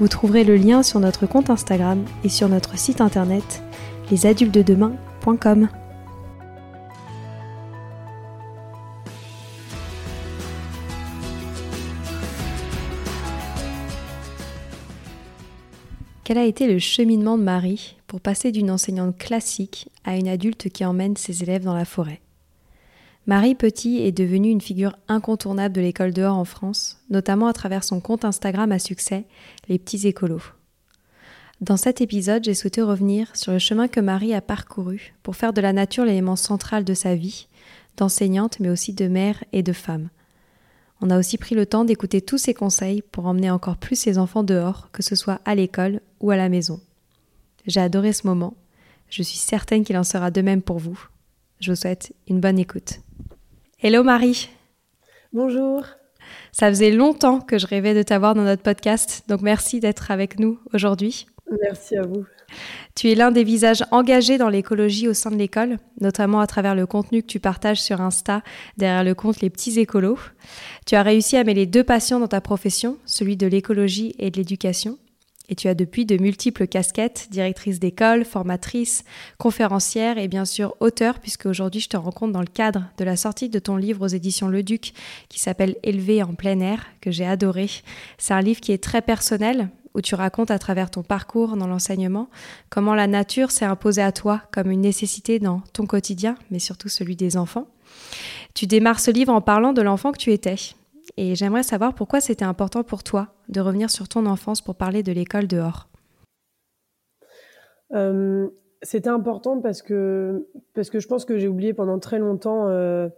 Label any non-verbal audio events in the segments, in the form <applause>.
Vous trouverez le lien sur notre compte Instagram et sur notre site internet lesadultedemain.com. Quel a été le cheminement de Marie pour passer d'une enseignante classique à une adulte qui emmène ses élèves dans la forêt? Marie Petit est devenue une figure incontournable de l'école dehors en France, notamment à travers son compte Instagram à succès, Les Petits Écolos. Dans cet épisode, j'ai souhaité revenir sur le chemin que Marie a parcouru pour faire de la nature l'élément central de sa vie, d'enseignante mais aussi de mère et de femme. On a aussi pris le temps d'écouter tous ses conseils pour emmener encore plus ses enfants dehors, que ce soit à l'école ou à la maison. J'ai adoré ce moment. Je suis certaine qu'il en sera de même pour vous. Je vous souhaite une bonne écoute. Hello Marie. Bonjour. Ça faisait longtemps que je rêvais de t'avoir dans notre podcast, donc merci d'être avec nous aujourd'hui. Merci à vous. Tu es l'un des visages engagés dans l'écologie au sein de l'école, notamment à travers le contenu que tu partages sur Insta derrière le compte Les Petits Écolos. Tu as réussi à mêler deux passions dans ta profession, celui de l'écologie et de l'éducation. Et tu as depuis de multiples casquettes, directrice d'école, formatrice, conférencière et bien sûr auteur, puisque aujourd'hui je te rencontre dans le cadre de la sortie de ton livre aux éditions Le Duc qui s'appelle Élevé en plein air, que j'ai adoré. C'est un livre qui est très personnel, où tu racontes à travers ton parcours dans l'enseignement comment la nature s'est imposée à toi comme une nécessité dans ton quotidien, mais surtout celui des enfants. Tu démarres ce livre en parlant de l'enfant que tu étais, et j'aimerais savoir pourquoi c'était important pour toi de revenir sur ton enfance pour parler de l'école dehors. Euh, c'était important parce que, parce que je pense que j'ai oublié pendant très longtemps euh,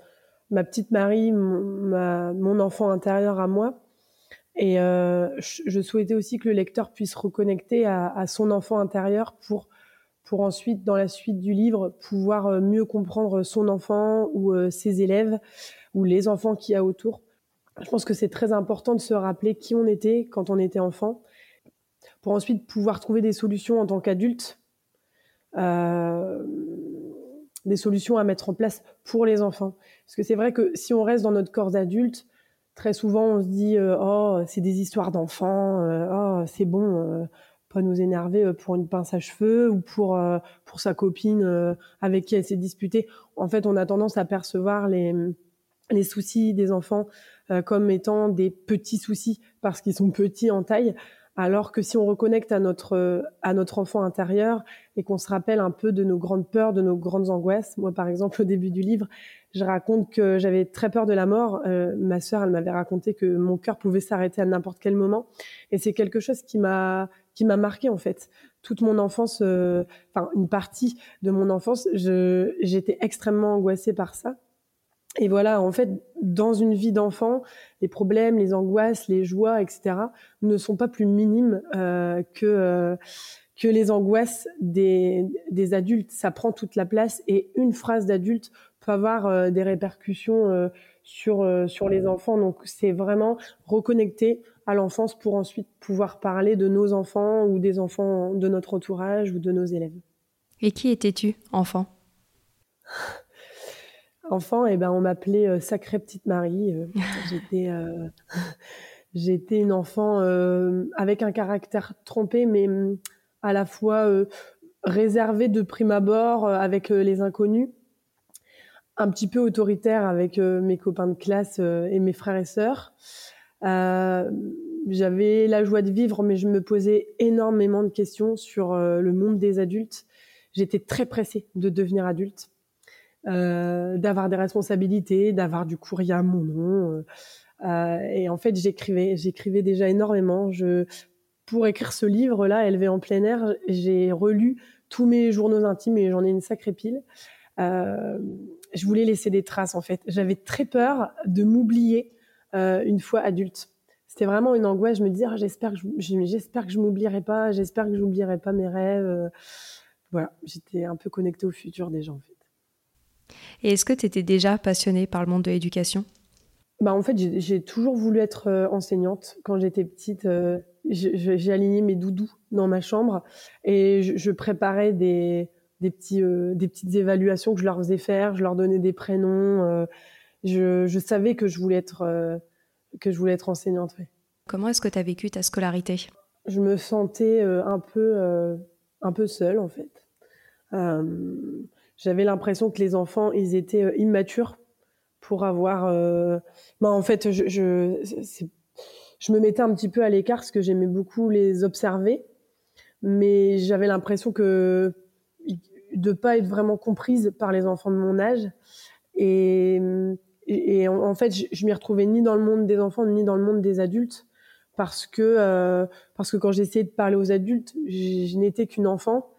ma petite Marie, mon, enfant intérieur à moi. Et euh, je, souhaitais aussi que le lecteur puisse reconnecter à, son enfant intérieur pour, pour ensuite, dans la suite du livre, pouvoir mieux comprendre son enfant ou ses élèves ou les enfants qu'il y a autour je pense que c'est très important de se rappeler qui on était quand on était enfant, pour ensuite pouvoir trouver des solutions en tant qu'adulte, euh, des solutions à mettre en place pour les enfants. Parce que c'est vrai que si on reste dans notre corps d'adulte, très souvent on se dit euh, oh c'est des histoires d'enfants, euh, oh c'est bon, pas nous énerver pour une pince à cheveux ou pour pour sa copine avec qui elle s'est disputée. En fait, on a tendance à percevoir les les soucis des enfants euh, comme étant des petits soucis parce qu'ils sont petits en taille, alors que si on reconnecte à notre euh, à notre enfant intérieur et qu'on se rappelle un peu de nos grandes peurs, de nos grandes angoisses. Moi, par exemple, au début du livre, je raconte que j'avais très peur de la mort. Euh, ma sœur, elle m'avait raconté que mon cœur pouvait s'arrêter à n'importe quel moment, et c'est quelque chose qui m'a qui m'a marqué en fait. Toute mon enfance, enfin une partie de mon enfance, j'étais extrêmement angoissée par ça. Et voilà, en fait, dans une vie d'enfant, les problèmes, les angoisses, les joies, etc., ne sont pas plus minimes euh, que euh, que les angoisses des, des adultes. Ça prend toute la place et une phrase d'adulte peut avoir euh, des répercussions sur sur les enfants. Donc, c'est vraiment reconnecter à l'enfance pour ensuite pouvoir parler de nos enfants ou des enfants de notre entourage ou de nos élèves. Et qui étais-tu, enfant? Enfant, eh ben, on m'appelait euh, Sacrée Petite Marie. Euh, <laughs> j'étais, euh, <laughs> j'étais une enfant avec un caractère trompé, mais mm, à la fois réservée de prime abord avec les inconnus, un petit peu autoritaire avec mes copains de classe et mes frères et sœurs. j'avais la joie de vivre, mais je me posais énormément de questions sur le monde des adultes. J'étais très pressée de devenir adulte. Euh, d'avoir des responsabilités, d'avoir du courrier à mon nom. Euh, euh, et en fait, j'écrivais, j'écrivais déjà énormément. Je, pour écrire ce livre-là, Élevé en plein air, j'ai relu tous mes journaux intimes et j'en ai une sacrée pile. je voulais laisser des traces en fait. J'avais très peur de m'oublier une fois adulte. C'était vraiment une angoisse. Je me disais, ah, j'espère que je, j'espère que je m'oublierai pas, j'espère que je n'oublierai pas mes rêves. voilà, j'étais un peu connectée au futur déjà en fait. Et est-ce que tu étais déjà passionnée par le monde de l'éducation? Bah en fait, j'ai toujours voulu être euh, enseignante. Quand j'étais petite, euh, j'ai aligné mes doudous dans ma chambre et je, préparais des, des, petits, euh, des petites évaluations que je leur faisais faire. Je leur donnais des prénoms. Je, je, savais que je voulais être, que je voulais être enseignante. Comment est-ce que tu as vécu ta scolarité? Je me sentais un peu, un peu seule en fait j'avais l'impression que les enfants, ils étaient euh, immatures pour avoir. Euh... Bah, en fait, je, je, je, me mettais un petit peu à l'écart parce que j'aimais beaucoup les observer, mais j'avais l'impression que de pas être vraiment comprise par les enfants de mon âge. Et, et, en, fait, je, je m'y retrouvais ni dans le monde des enfants ni dans le monde des adultes parce que euh, parce que quand j'essayais de parler aux adultes, je n'étais qu'une enfant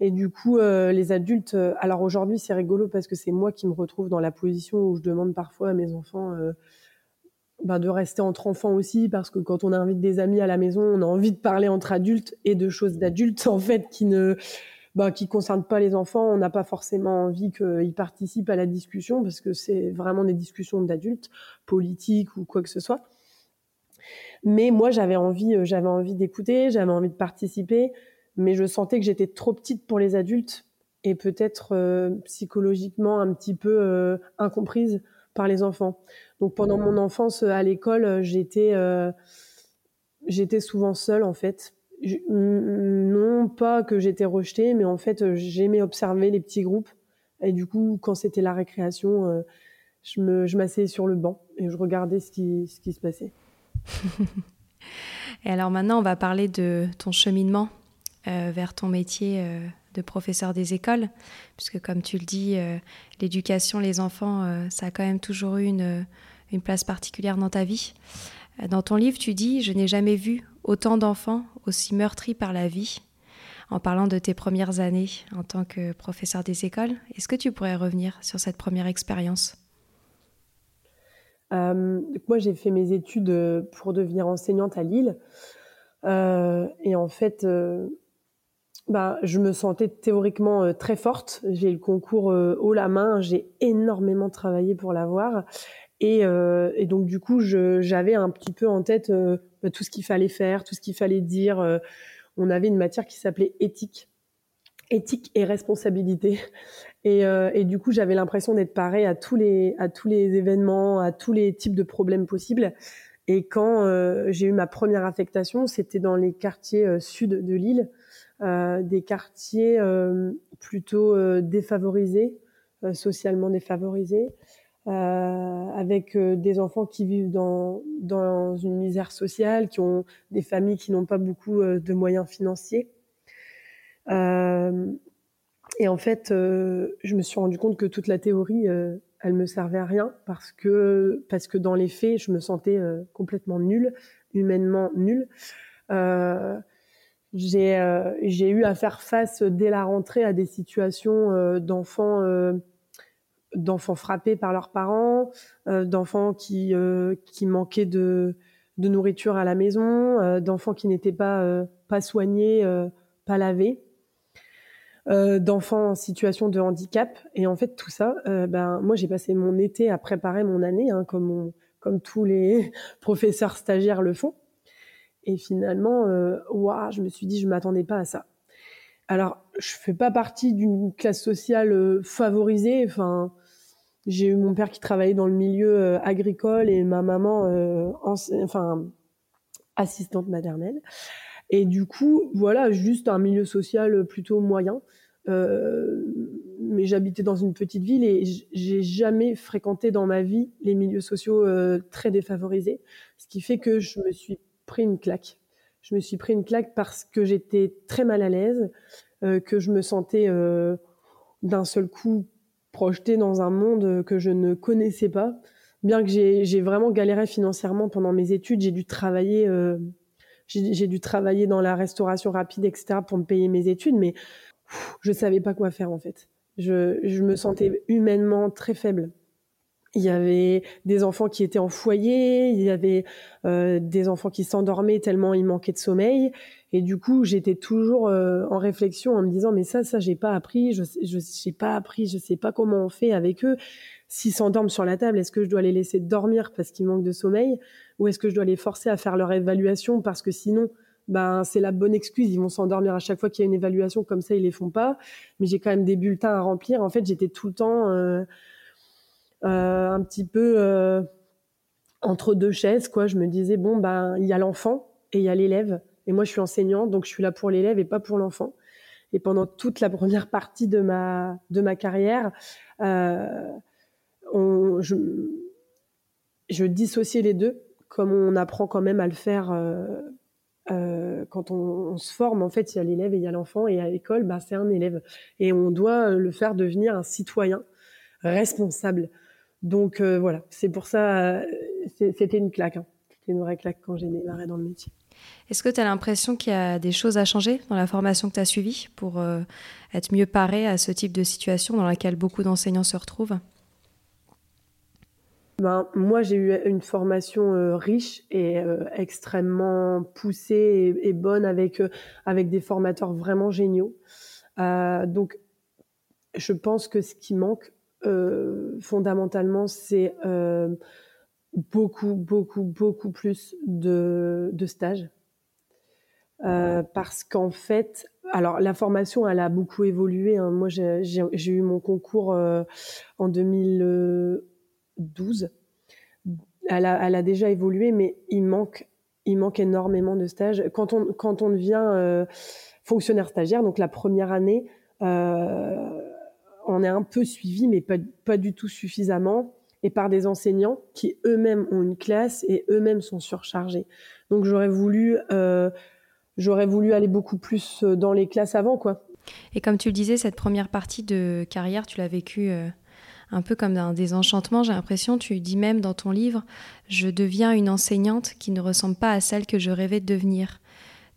et du coup, euh, les adultes, euh, alors aujourd'hui c'est rigolo parce que c'est moi qui me retrouve dans la position où je demande parfois à mes enfants euh, ben, de rester entre enfants aussi, parce que quand on invite des amis à la maison, on a envie de parler entre adultes et de choses d'adultes <laughs> en fait qui ne ben, qui concernent pas les enfants. On n'a pas forcément envie qu'ils participent à la discussion parce que c'est vraiment des discussions d'adultes, politiques ou quoi que ce soit. Mais moi, j'avais envie, j'avais envie d'écouter, j'avais envie de participer mais je sentais que j'étais trop petite pour les adultes et peut-être euh, psychologiquement un petit peu euh, incomprise par les enfants. Donc pendant mon enfance à l'école, j'étais euh, j'étais souvent seule en fait. non pas que j'étais rejetée, mais en fait j'aimais observer les petits groupes et du coup quand c'était la récréation, je me je m'asseyais sur le banc et je regardais ce qui ce qui se passait. <laughs> et alors maintenant on va parler de ton cheminement euh, vers ton métier euh, de professeur des écoles, puisque comme tu le dis, euh, l'éducation, les enfants, ça a quand même toujours eu une, une, place particulière dans ta vie. Dans ton livre, tu dis Je n'ai jamais vu autant d'enfants aussi meurtris par la vie, en parlant de tes premières années en tant que professeur des écoles. Est-ce que tu pourrais revenir sur cette première expérience? Moi, j'ai fait mes études pour devenir enseignante à Lille. et en fait, bah, je me sentais théoriquement euh, très forte. J'ai le concours euh, haut la main. J'ai énormément travaillé pour l'avoir. Et, euh, et, donc, du coup, j'avais un petit peu en tête bah, tout ce qu'il fallait faire, tout ce qu'il fallait dire. on avait une matière qui s'appelait éthique. Éthique et responsabilité. <laughs> Et, et du coup, j'avais l'impression d'être parée à tous, les, à tous les événements, à tous les types de problèmes possibles. Et quand j'ai eu ma première affectation, c'était dans les quartiers sud de l'île. Euh, des quartiers euh, plutôt euh, défavorisés, socialement défavorisés, avec des enfants qui vivent dans, dans une misère sociale, qui ont des familles qui n'ont pas beaucoup de moyens financiers. et en fait, je me suis rendu compte que toute la théorie, elle me servait à rien parce que parce que dans les faits, je me sentais complètement nulle, humainement nulle. Euh, j'ai euh, j'ai eu à faire face dès la rentrée à des situations euh, d'enfants euh, d'enfants frappés par leurs parents, d'enfants qui qui manquaient de de nourriture à la maison, d'enfants qui n'étaient pas pas soignés, pas lavés. d'enfants en situation de handicap et en fait tout ça ben moi j'ai passé mon été à préparer mon année hein, comme comme tous les <laughs> professeurs stagiaires le font Et finalement, euh, je me suis dit, je m'attendais pas à ça. Alors, je fais pas partie d'une classe sociale euh, favorisée. Enfin, j'ai eu mon père qui travaillait dans le milieu euh, agricole et ma maman, euh, enfin, assistante maternelle. Et du coup, voilà, juste un milieu social plutôt moyen. Euh, mais j'habitais dans une petite ville et j'ai jamais fréquenté dans ma vie les milieux sociaux euh, très défavorisés, ce qui fait que je me suis pris une claque. Je me suis pris une claque parce que j'étais très mal à l'aise, euh, que je me sentais euh, d'un seul coup projetée dans un monde que je ne connaissais pas. Bien que j'ai vraiment galéré financièrement pendant mes études, j'ai dû travailler, euh, j'ai dû travailler dans la restauration rapide, etc., pour me payer mes études, mais je savais pas quoi faire en fait. Je me sentais humainement très faible. Il y avait des enfants qui étaient en foyer, il y avait euh, des enfants qui s'endormaient tellement ils manquaient de sommeil. Et du coup, j'étais toujours euh, en réflexion en me disant mais ça, ça j'ai pas appris, je je j'ai pas appris, je sais pas comment on fait avec eux. S'ils s'endorment sur la table, est-ce que je dois les laisser dormir parce qu'ils manquent de sommeil, ou est-ce que je dois les forcer à faire leur évaluation parce que sinon ben c'est la bonne excuse. Ils vont s'endormir à chaque fois qu'il y a une évaluation, comme ça ils les font pas. Mais j'ai quand même des bulletins à remplir. En fait, j'étais tout le temps euh, un petit peu euh, entre deux chaises, quoi. Je me disais bon ben il y a l'enfant et il y a l'élève. Et moi je suis enseignante, donc je suis là pour l'élève et pas pour l'enfant. Et pendant toute la première partie de ma de ma carrière, on, je, dissociais les deux, comme on apprend quand même à le faire euh, quand on, on, se forme, en fait, il y a l'élève et il y a l'enfant, et à l'école, bah, c'est un élève. Et on doit euh, le faire devenir un citoyen responsable. Donc euh, voilà, c'est pour ça, euh, c'était une claque. Hein. C'était une vraie claque quand j'ai démarré dans le métier. Est-ce que tu as l'impression qu'il y a des choses à changer dans la formation que tu as suivie pour euh, être mieux paré à ce type de situation dans laquelle beaucoup d'enseignants se retrouvent? Ben, moi, j'ai eu une formation riche et extrêmement poussée et, et bonne avec, avec des formateurs vraiment géniaux. Donc, je pense que ce qui manque fondamentalement, c'est beaucoup, beaucoup, beaucoup plus de, de stages. parce qu'en fait, alors la formation, elle a beaucoup évolué. Hein. Moi, j'ai eu mon concours en 2000 12. Elle a, elle a déjà évolué, mais il manque, il manque énormément de stages. Quand on, quand on devient euh, fonctionnaire stagiaire, donc la première année, euh, on est un peu suivi, mais pas, pas du tout suffisamment, et par des enseignants qui eux-mêmes ont une classe et eux-mêmes sont surchargés. Donc j'aurais voulu, euh, j'aurais voulu aller beaucoup plus dans les classes avant, quoi. Et comme tu le disais, cette première partie de carrière, tu l'as vécue euh, un peu comme un désenchantement, j'ai l'impression, tu dis même dans ton livre, je deviens une enseignante qui ne ressemble pas à celle que je rêvais de devenir.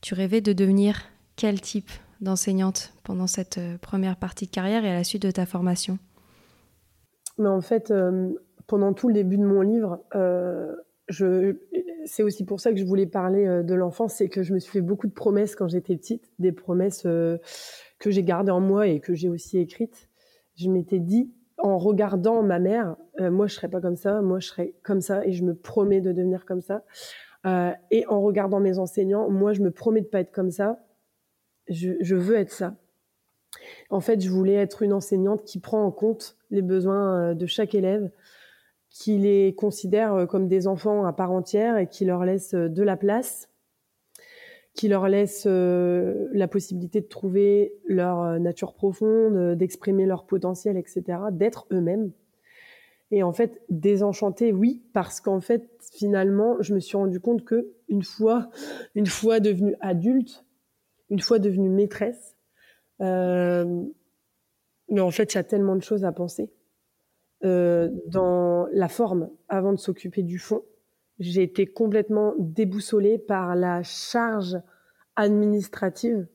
Tu rêvais de devenir quel type? D'enseignante pendant cette euh, première partie de carrière et à la suite de ta formation Mais en fait, euh, pendant tout le début de mon livre, euh, c'est aussi pour ça que je voulais parler de l'enfance, c'est que je me suis fait beaucoup de promesses quand j'étais petite, des promesses que j'ai gardées en moi et que j'ai aussi écrites. Je m'étais dit, en regardant ma mère, moi je serais pas comme ça, moi je serais comme ça et je me promets de devenir comme ça. Et en regardant mes enseignants, moi je me promets de pas être comme ça. Je, je, veux être ça. En fait, je voulais être une enseignante qui prend en compte les besoins euh, de chaque élève, qui les considère euh, comme des enfants à part entière et qui leur laisse de la place qui leur laisse euh, la possibilité de trouver leur euh, nature profonde, euh, d'exprimer leur potentiel, etc., d'être eux-mêmes. Et en fait, désenchanté, oui, parce qu'en fait, finalement, je me suis rendu compte que une fois, une fois devenue adulte, une fois devenue maîtresse, euh, mais en fait, il y a tellement de choses à penser euh, dans la forme avant de s'occuper du fond j'ai été complètement déboussolée par la charge administrative,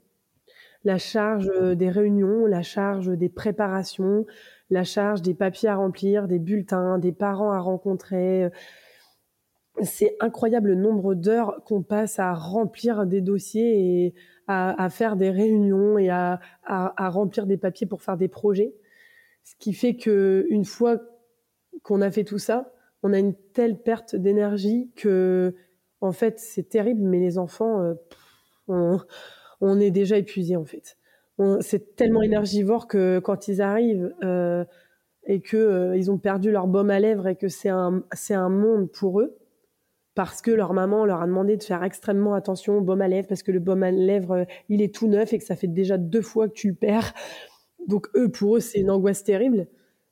la charge euh, des réunions, la charge des préparations, la charge des papiers à remplir, des bulletins, des parents à rencontrer. C'est incroyable le nombre d'heures qu'on passe à remplir des dossiers et à, à faire des réunions et à, à, à, remplir des papiers pour faire des projets. Ce qui fait que une fois qu'on a fait tout ça, on a une telle perte d'énergie que En fait, c'est terrible, mais les enfants, on, est déjà épuisé en fait. C'est tellement énergivore que quand ils arrivent et que ils ont perdu leur baume à lèvres et que c'est un, c'est un monde pour eux, parce que leur maman leur a demandé de faire extrêmement attention au baume à lèvres parce que le baume à lèvres il est tout neuf et que ça fait déjà deux fois que tu le perds. Donc eux pour eux c'est une angoisse terrible.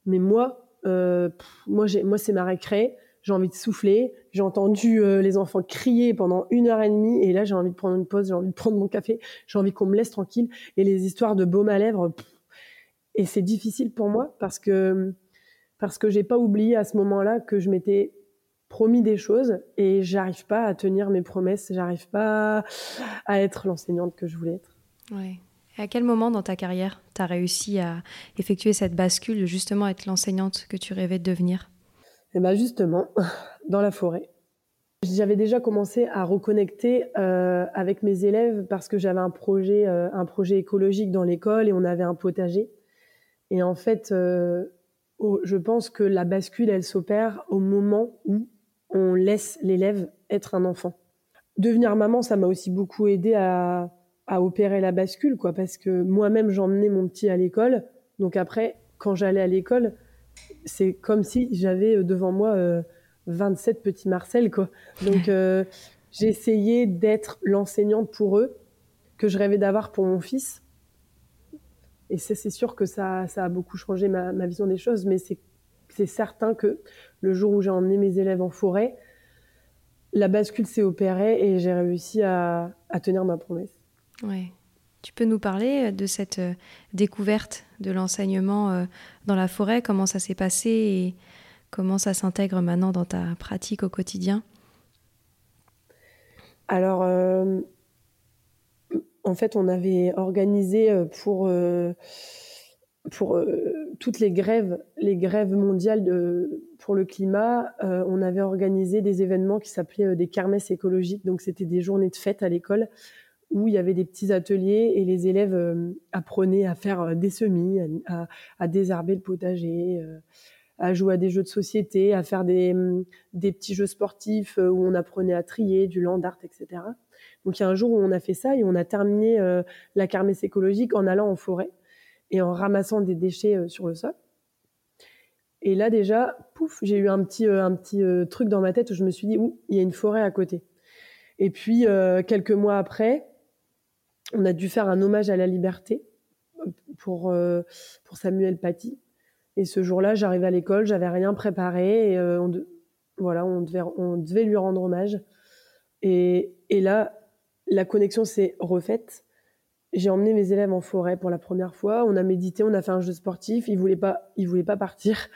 Mais moi euh, moi moi c'est ma récré. J'ai envie de souffler. J'ai entendu euh, les enfants crier pendant une heure et demie et là j'ai envie de prendre une pause. J'ai envie de prendre mon café. J'ai envie qu'on me laisse tranquille. Et les histoires de baume à lèvres et c'est difficile pour moi parce que parce que j'ai pas oublié à ce moment-là que je m'étais promis des choses et j'arrive pas à tenir mes promesses, j'arrive pas à être l'enseignante que je voulais être. Ouais. Et à quel moment dans ta carrière tu as réussi à effectuer cette bascule, justement être l'enseignante que tu rêvais de devenir? Eh bien justement, <laughs> dans la forêt. J'avais déjà commencé à reconnecter euh, avec mes élèves parce que j'avais un projet, euh, un projet écologique dans l'école et on avait un potager. Et en fait, euh, je pense que la bascule, elle s'opère au moment où on laisse l'élève être un enfant. Devenir maman, ça m'a aussi beaucoup aidé à, opérer la bascule, quoi, parce que moi-même j'emmenais mon petit à l'école. Donc après, quand j'allais à l'école, c'est comme si j'avais euh, devant moi 27 euh, petits Marcel, quoi. Donc euh, <laughs> j'ai essayé d'être l'enseignante pour eux que je rêvais d'avoir pour mon fils. Et c'est sûr que ça, ça a beaucoup changé ma, ma vision des choses, mais c'est c'est certain que le jour où j'ai emmené mes élèves en forêt, la bascule s'est opérée et j'ai réussi à, tenir ma promesse. Ouais. Tu peux nous parler euh, de cette euh, découverte de l'enseignement euh, dans la forêt, comment ça s'est passé et comment ça s'intègre maintenant dans ta pratique au quotidien? Alors, en fait, on avait organisé pour pour euh, toutes les grèves, les grèves mondiales pour le climat, euh, on avait organisé des événements qui s'appelaient euh, des kermesses écologiques. Donc c'était des journées de fête à l'école où il y avait des petits ateliers et les élèves apprenaient à faire des semis, à, à, désherber le potager, à jouer à des jeux de société, à faire des, des petits jeux sportifs où on apprenait à trier, du land art, etc. Donc il y a un jour où on a fait ça et on a terminé la kermesse écologique en allant en forêt et en ramassant des déchets euh, sur le sol. Et là déjà, pouf, j'ai eu un petit, euh, un petit euh, truc dans ma tête où je me suis dit, il y a une forêt à côté. Et puis quelques mois après, on a dû faire un hommage à la liberté pour pour Samuel Paty. Et ce jour-là, j'arrivais à l'école, j'avais rien préparé, et on voilà, on devait on devait lui rendre hommage. Et, et là, la connexion s'est refaite j'ai emmené mes élèves en forêt pour la première fois. On a médité, on a fait un jeu sportif. Ils voulaient pas, ils voulaient pas partir.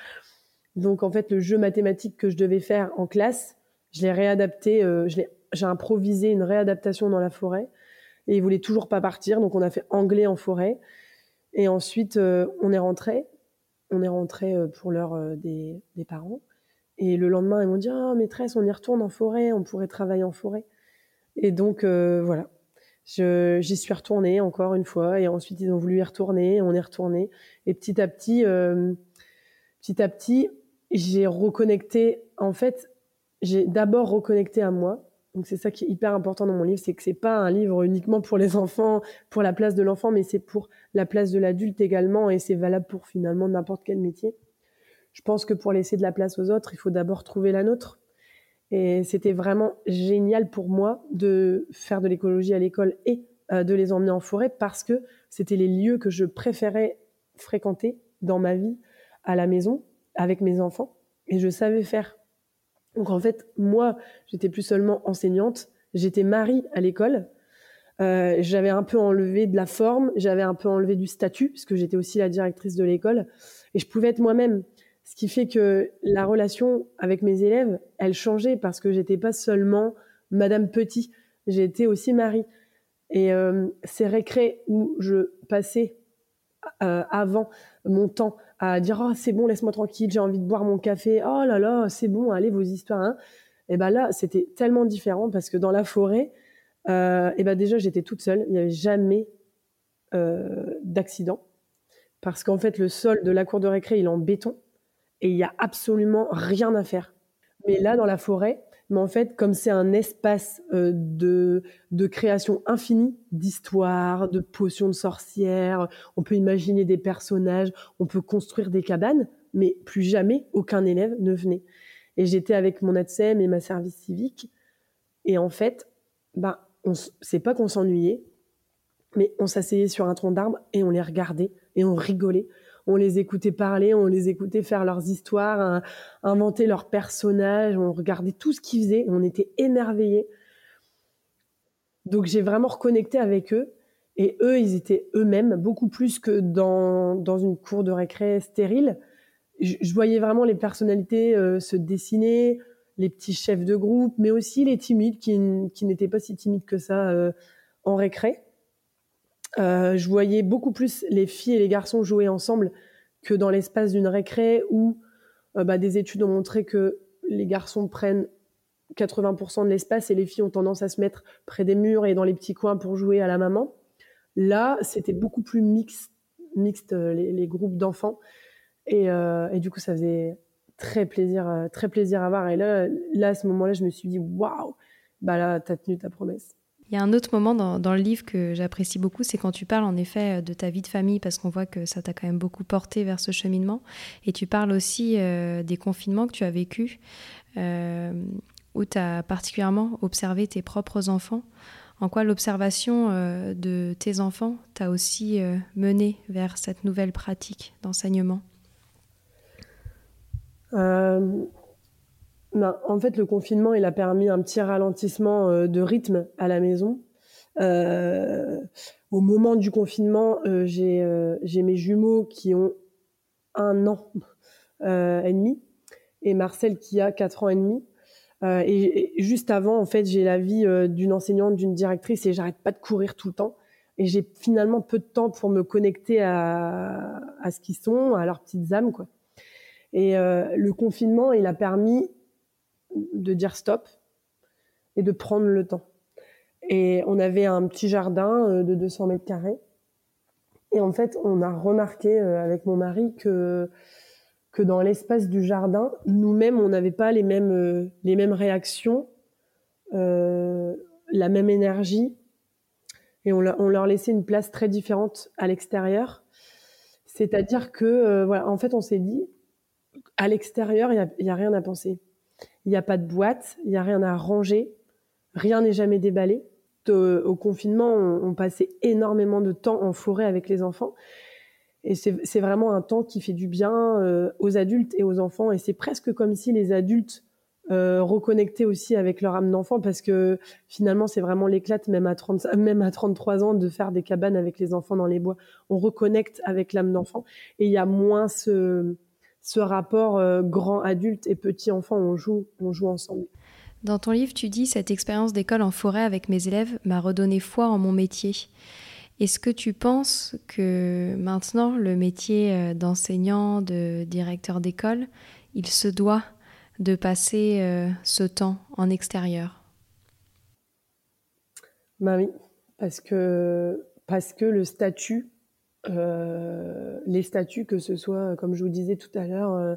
Donc en fait, le jeu mathématique que je devais faire en classe, je l'ai réadapté. Euh, je l'ai, j'ai improvisé une réadaptation dans la forêt. Et ils voulaient toujours pas partir. Donc on a fait anglais en forêt. Et ensuite, euh, on est rentré. On est rentré euh, pour l'heure des, des, parents. Et le lendemain, ils m'ont dit ah maîtresse, on y retourne en forêt. On pourrait travailler en forêt. Et donc voilà, j'y suis retournée encore une fois et ensuite ils ont voulu y retourner, on est retourné et petit à petit, euh, petit à petit, j'ai reconnecté. En fait, j'ai d'abord reconnecté à moi. Donc c'est ça qui est hyper important dans mon livre, c'est que c'est pas un livre uniquement pour les enfants, pour la place de l'enfant, mais c'est pour la place de l'adulte également et c'est valable pour finalement n'importe quel métier. Je pense que pour laisser de la place aux autres, il faut d'abord trouver la nôtre. Et c'était vraiment génial pour moi de faire de l'écologie à l'école et euh, de les emmener en forêt parce que c'était les lieux que je préférais fréquenter dans ma vie à la maison avec mes enfants et je savais faire. Donc en fait, moi, j'étais plus seulement enseignante, j'étais mari à l'école. Euh, j'avais un peu enlevé de la forme, j'avais un peu enlevé du statut puisque j'étais aussi la directrice de l'école et je pouvais être moi-même. Ce qui fait que la relation avec mes élèves, elle changeait parce que j'étais pas seulement Madame Petit, j'étais aussi Marie. Et euh, ces récrés où je passais euh, avant mon temps à dire oh c'est bon laisse-moi tranquille j'ai envie de boire mon café oh là là c'est bon allez vos histoires hein. et ben là c'était tellement différent parce que dans la forêt euh, et ben déjà j'étais toute seule il n'y avait jamais d'accident parce qu'en fait le sol de la cour de récré il est en béton et il y a absolument rien à faire. Mais là, dans la forêt, Mais en fait, comme c'est un espace euh, de, de création infinie, d'histoires, de potions de sorcières, on peut imaginer des personnages, on peut construire des cabanes, mais plus jamais aucun élève ne venait. Et j'étais avec mon ATSEM et ma service civique. Et en fait, ben, c'est pas qu'on s'ennuyait, mais on s'asseyait sur un tronc d'arbre et on les regardait et on rigolait on les écoutait parler, on les écoutait faire leurs histoires, inventer leurs personnages, on regardait tout ce qu'ils faisaient, on était émerveillés. Donc j'ai vraiment reconnecté avec eux. Et eux, ils étaient eux-mêmes, beaucoup plus que dans, dans une cour de récré stérile. Je, voyais vraiment les personnalités euh, se dessiner, les petits chefs de groupe, mais aussi les timides qui, qui n'étaient pas si timides que ça euh, en récré. Euh, je voyais beaucoup plus les filles et les garçons jouer ensemble que dans l'espace d'une récré où euh, bah, des études ont montré que les garçons prennent 80% de l'espace et les filles ont tendance à se mettre près des murs et dans les petits coins pour jouer à la maman. Là, c'était beaucoup plus mixte, mixte euh, les, groupes d'enfants. Et, et, du coup, ça faisait très plaisir, très plaisir à voir. Et là, là à ce moment-là, je me suis dit, waouh, bah là, t'as tenu ta promesse. Il y a un autre moment dans, le livre que j'apprécie beaucoup, c'est quand tu parles en effet de ta vie de famille, parce qu'on voit que ça t'a quand même beaucoup porté vers ce cheminement. Et tu parles aussi euh, des confinements que tu as vécus, euh, où tu as particulièrement observé tes propres enfants. En quoi l'observation euh, de tes enfants t'a aussi mené vers cette nouvelle pratique d'enseignement? Ben, en fait, le confinement, il a permis un petit ralentissement euh, de rythme à la maison. Euh, au moment du confinement, euh, j'ai mes jumeaux qui ont un an et demi et Marcel qui a quatre ans et demi. Et, juste avant, en fait, j'ai la vie d'une enseignante, d'une directrice et j'arrête pas de courir tout le temps. Et j'ai finalement peu de temps pour me connecter à, à ce qu'ils sont, à leurs petites âmes, quoi. Et le confinement, il a permis de dire stop et de prendre le temps. Et on avait un petit jardin euh, de 200 mètres carrés. Et en fait, on a remarqué euh, avec mon mari que que dans l'espace du jardin, nous-mêmes, on n'avait pas les mêmes euh, les mêmes réactions, la même énergie, et on, leur laissait une place très différente à l'extérieur. C'est-à-dire que voilà, en fait, on s'est dit à l'extérieur, il y a rien à penser il n'y a pas de boîte, il n'y a rien à ranger, rien n'est jamais déballé. Au confinement, on, passait énormément de temps en forêt avec les enfants. Et c'est vraiment un temps qui fait du bien euh, aux adultes et aux enfants. Et c'est presque comme si les adultes euh, reconnectaient aussi avec leur âme d'enfant parce que finalement, c'est vraiment l'éclate, même à 30, même à 33 ans, de faire des cabanes avec les enfants dans les bois. On reconnecte avec l'âme d'enfant et il y a moins ce, ce rapport euh, grand adulte et petit enfant, on joue, on joue ensemble. Dans ton livre, tu dis cette expérience d'école en forêt avec mes élèves m'a redonné foi en mon métier. Est-ce que tu penses que maintenant le métier euh, d'enseignant, de directeur d'école, il se doit de passer euh, ce temps en extérieur? Bah oui, parce que parce que le statut euh, les statuts, que ce soit, comme je vous disais tout à l'heure, euh,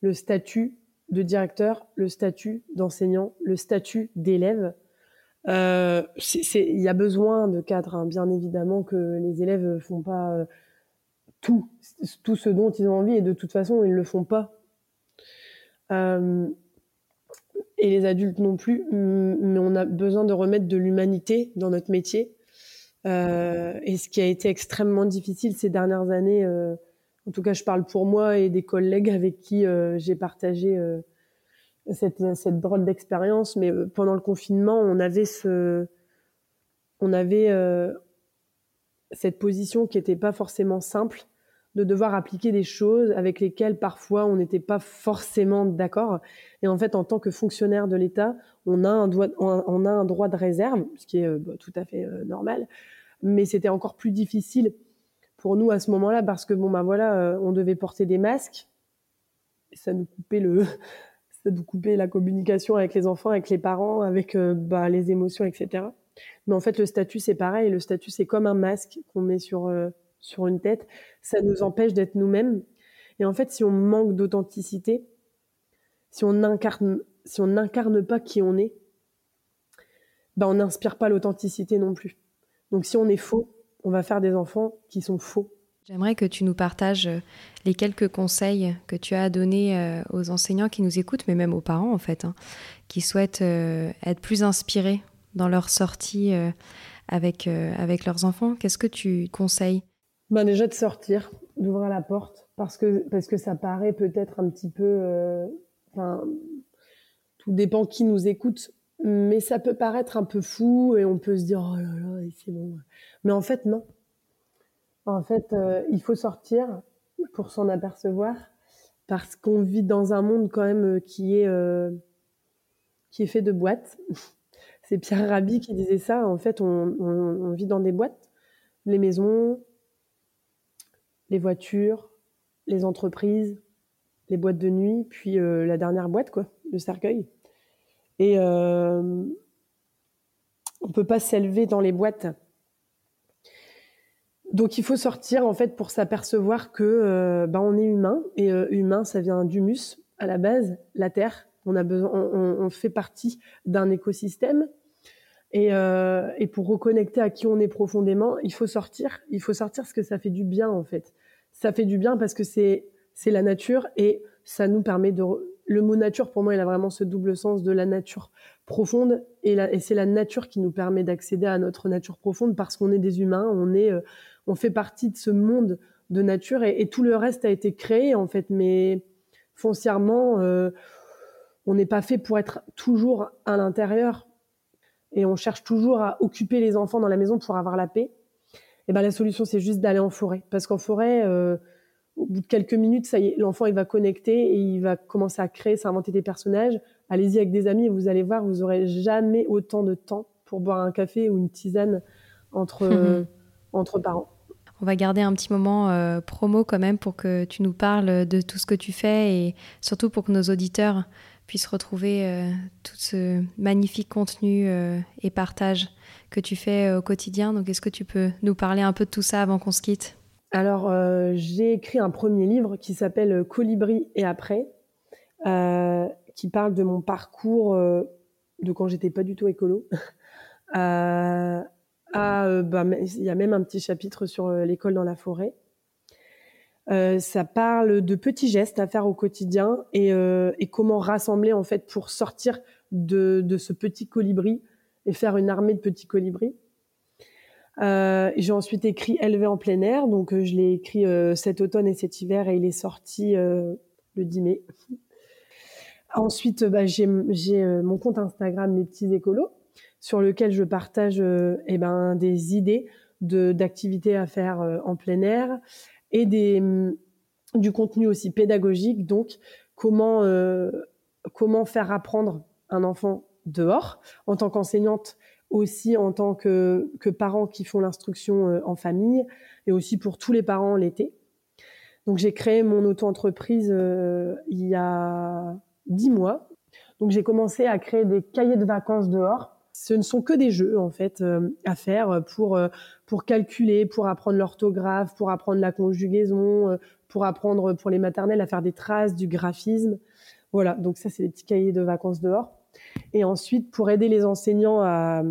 le statut de directeur, le statut d'enseignant, le statut d'élève. Euh, il y a besoin de cadres, hein. bien évidemment que les élèves font pas tout, tout ce dont ils ont envie et de toute façon ils le font pas. et les adultes non plus, mais on a besoin de remettre de l'humanité dans notre métier euh, et ce qui a été extrêmement difficile ces dernières années, euh, en tout cas je parle pour moi et des collègues avec qui euh, j'ai partagé euh, cette, cette drôle d'expérience, mais euh, pendant le confinement, on avait ce, on avait cette position qui n'était pas forcément simple de devoir appliquer des choses avec lesquelles parfois on n'était pas forcément d'accord. Et en fait, en tant que fonctionnaire de l'État, on a un droit, on a un droit de réserve, ce qui est bah, tout à fait normal mais c'était encore plus difficile pour nous à ce moment-là parce que bon bah voilà, euh, on devait porter des masques, ça nous coupait le, <laughs> ça nous coupait la communication avec les enfants, avec les parents, avec euh, bah, les émotions, etc. Mais en fait, le statut c'est pareil. Le statut c'est comme un masque qu'on met sur euh, sur une tête. Ça nous empêche d'être nous-mêmes. Et en fait, si on manque d'authenticité, si on incarne si on n'incarne pas qui on est, ben on n'inspire pas l'authenticité non plus. Donc si on est faux, on va faire des enfants qui sont faux. J'aimerais que tu nous partages euh, les quelques conseils que tu as à donner euh, aux enseignants qui nous écoutent, mais même aux parents en fait, hein, qui souhaitent euh, être plus inspirés dans leur sortie avec, avec leurs enfants. Qu'est-ce que tu conseilles? Ben Déjà de sortir, d'ouvrir la porte, parce que, ça paraît peut-être un petit peu... Enfin, tout dépend qui nous écoute, mais ça peut paraître un peu fou et on peut se dire oh là là c'est bon. Mais en fait non. En fait euh, il faut sortir pour s'en apercevoir parce qu'on vit dans un monde quand même euh, qui est euh, qui est fait de boîtes. <laughs> C'est Pierre Rabhi qui disait ça. En fait on, vit dans des boîtes les maisons les voitures les entreprises les boîtes de nuit puis la dernière boîte quoi le cercueil et euh, on peut pas s'élever dans les boîtes. Donc il faut sortir en fait pour s'apercevoir que euh, ben, on est humain et euh, humain ça vient d'humus à la base, la terre. On a fait partie d'un écosystème et, et, pour reconnecter à qui on est profondément, il faut sortir. Il faut sortir parce que ça fait du bien en fait. Ça fait du bien parce que c'est c'est la nature et ça nous permet de le mot nature, pour moi, il a vraiment ce double sens de la nature profonde. Et, c'est la nature qui nous permet d'accéder à notre nature profonde parce qu'on est des humains, on, est, euh, on fait partie de ce monde de nature et, tout le reste a été créé, en fait. Mais foncièrement, euh, on n'est pas fait pour être toujours à l'intérieur. Et on cherche toujours à occuper les enfants dans la maison pour avoir la paix. Et ben la solution, c'est juste d'aller en forêt. Parce qu'en forêt, euh, au bout de quelques minutes, ça y est, l'enfant il va connecter et il va commencer à créer, à inventer des personnages. Allez-y avec des amis et vous allez voir, vous aurez jamais autant de temps pour boire un café ou une tisane entre <laughs> entre parents. On va garder un petit moment euh, promo quand même pour que tu nous parles de tout ce que tu fais et surtout pour que nos auditeurs puissent retrouver euh, tout ce magnifique contenu euh, et partage que tu fais au quotidien. Donc est-ce que tu peux nous parler un peu de tout ça avant qu'on se quitte? Alors, euh, j'ai écrit un premier livre qui s'appelle Colibri et après, euh, qui parle de mon parcours euh, de quand j'étais pas du tout écolo. à, <laughs> bah, il y a même un petit chapitre sur l'école dans la forêt. Ça parle de petits gestes à faire au quotidien et, et, comment rassembler en fait pour sortir de, de ce petit colibri et faire une armée de petits colibris. Euh, j'ai ensuite écrit Élevé en plein air, donc euh, je l'ai écrit euh, cet automne et cet hiver et il est sorti le 10 mai. <laughs> Ensuite, bah, j'ai mon compte Instagram Les Petits Écolos, sur lequel je partage eh ben, des idées d'activités à faire en plein air et des, mm, du contenu aussi pédagogique, donc comment, comment faire apprendre un enfant dehors. En tant qu'enseignante, aussi en tant que, que parents qui font l'instruction euh, en famille et aussi pour tous les parents l'été. Donc j'ai créé mon auto-entreprise euh, il y a dix mois. Donc j'ai commencé à créer des cahiers de vacances dehors. Ce ne sont que des jeux en fait euh, à faire pour pour calculer, pour apprendre l'orthographe, pour apprendre la conjugaison, pour apprendre pour les maternelles à faire des traces, du graphisme. Voilà, donc ça c'est des petits cahiers de vacances dehors. Et ensuite, pour aider les enseignants à,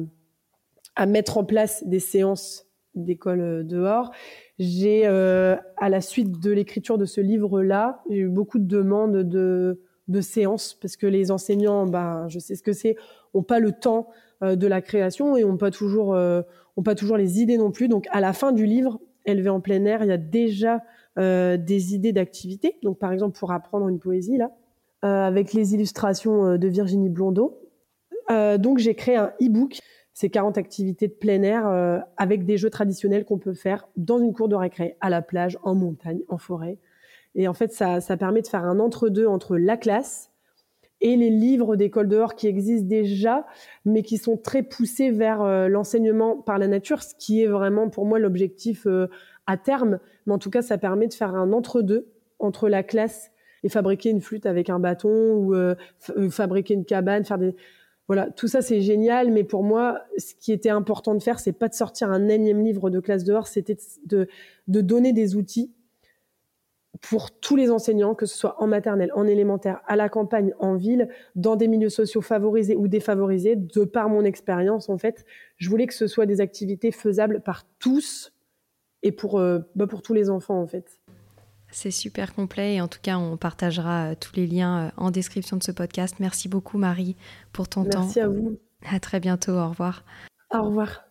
à mettre en place des séances d'école euh, dehors, j'ai, euh, à la suite de l'écriture de ce livre-là, j'ai eu beaucoup de demandes de, de séances parce que les enseignants, ben, je sais ce que c'est, ont pas le temps euh, de la création et ont pas toujours, euh, pas toujours les idées non plus. Donc, à la fin du livre, élevé en plein air, il y a déjà euh, des idées d'activités. Donc, par exemple, pour apprendre une poésie là, avec les illustrations de Virginie Blondeau. donc, j'ai créé un e-book ces 40 activités de plein air euh, avec des jeux traditionnels qu'on peut faire dans une cour de récré, à la plage, en montagne, en forêt. Et en fait, ça, ça permet de faire un entre-deux entre la classe et les livres d'école dehors qui existent déjà, mais qui sont très poussés vers euh, l'enseignement par la nature, ce qui est vraiment pour moi l'objectif euh, à terme. Mais en tout cas, ça permet de faire un entre-deux entre la classe et fabriquer une flûte avec un bâton ou fabriquer une cabane, faire des voilà, tout ça c'est génial, mais pour moi, ce qui était important de faire, c'est pas de sortir un énième livre de classe dehors, c'était de, de donner des outils pour tous les enseignants, que ce soit en maternelle, en élémentaire, à la campagne, en ville, dans des milieux sociaux favorisés ou défavorisés, de par mon expérience en fait, je voulais que ce soit des activités faisables par tous et pour, euh, bah, pour tous les enfants en fait. C'est super complet et en tout cas on partagera euh, tous les liens euh, en description de ce podcast. Merci beaucoup Marie pour ton temps. Merci à vous. À très bientôt, au revoir. Au revoir.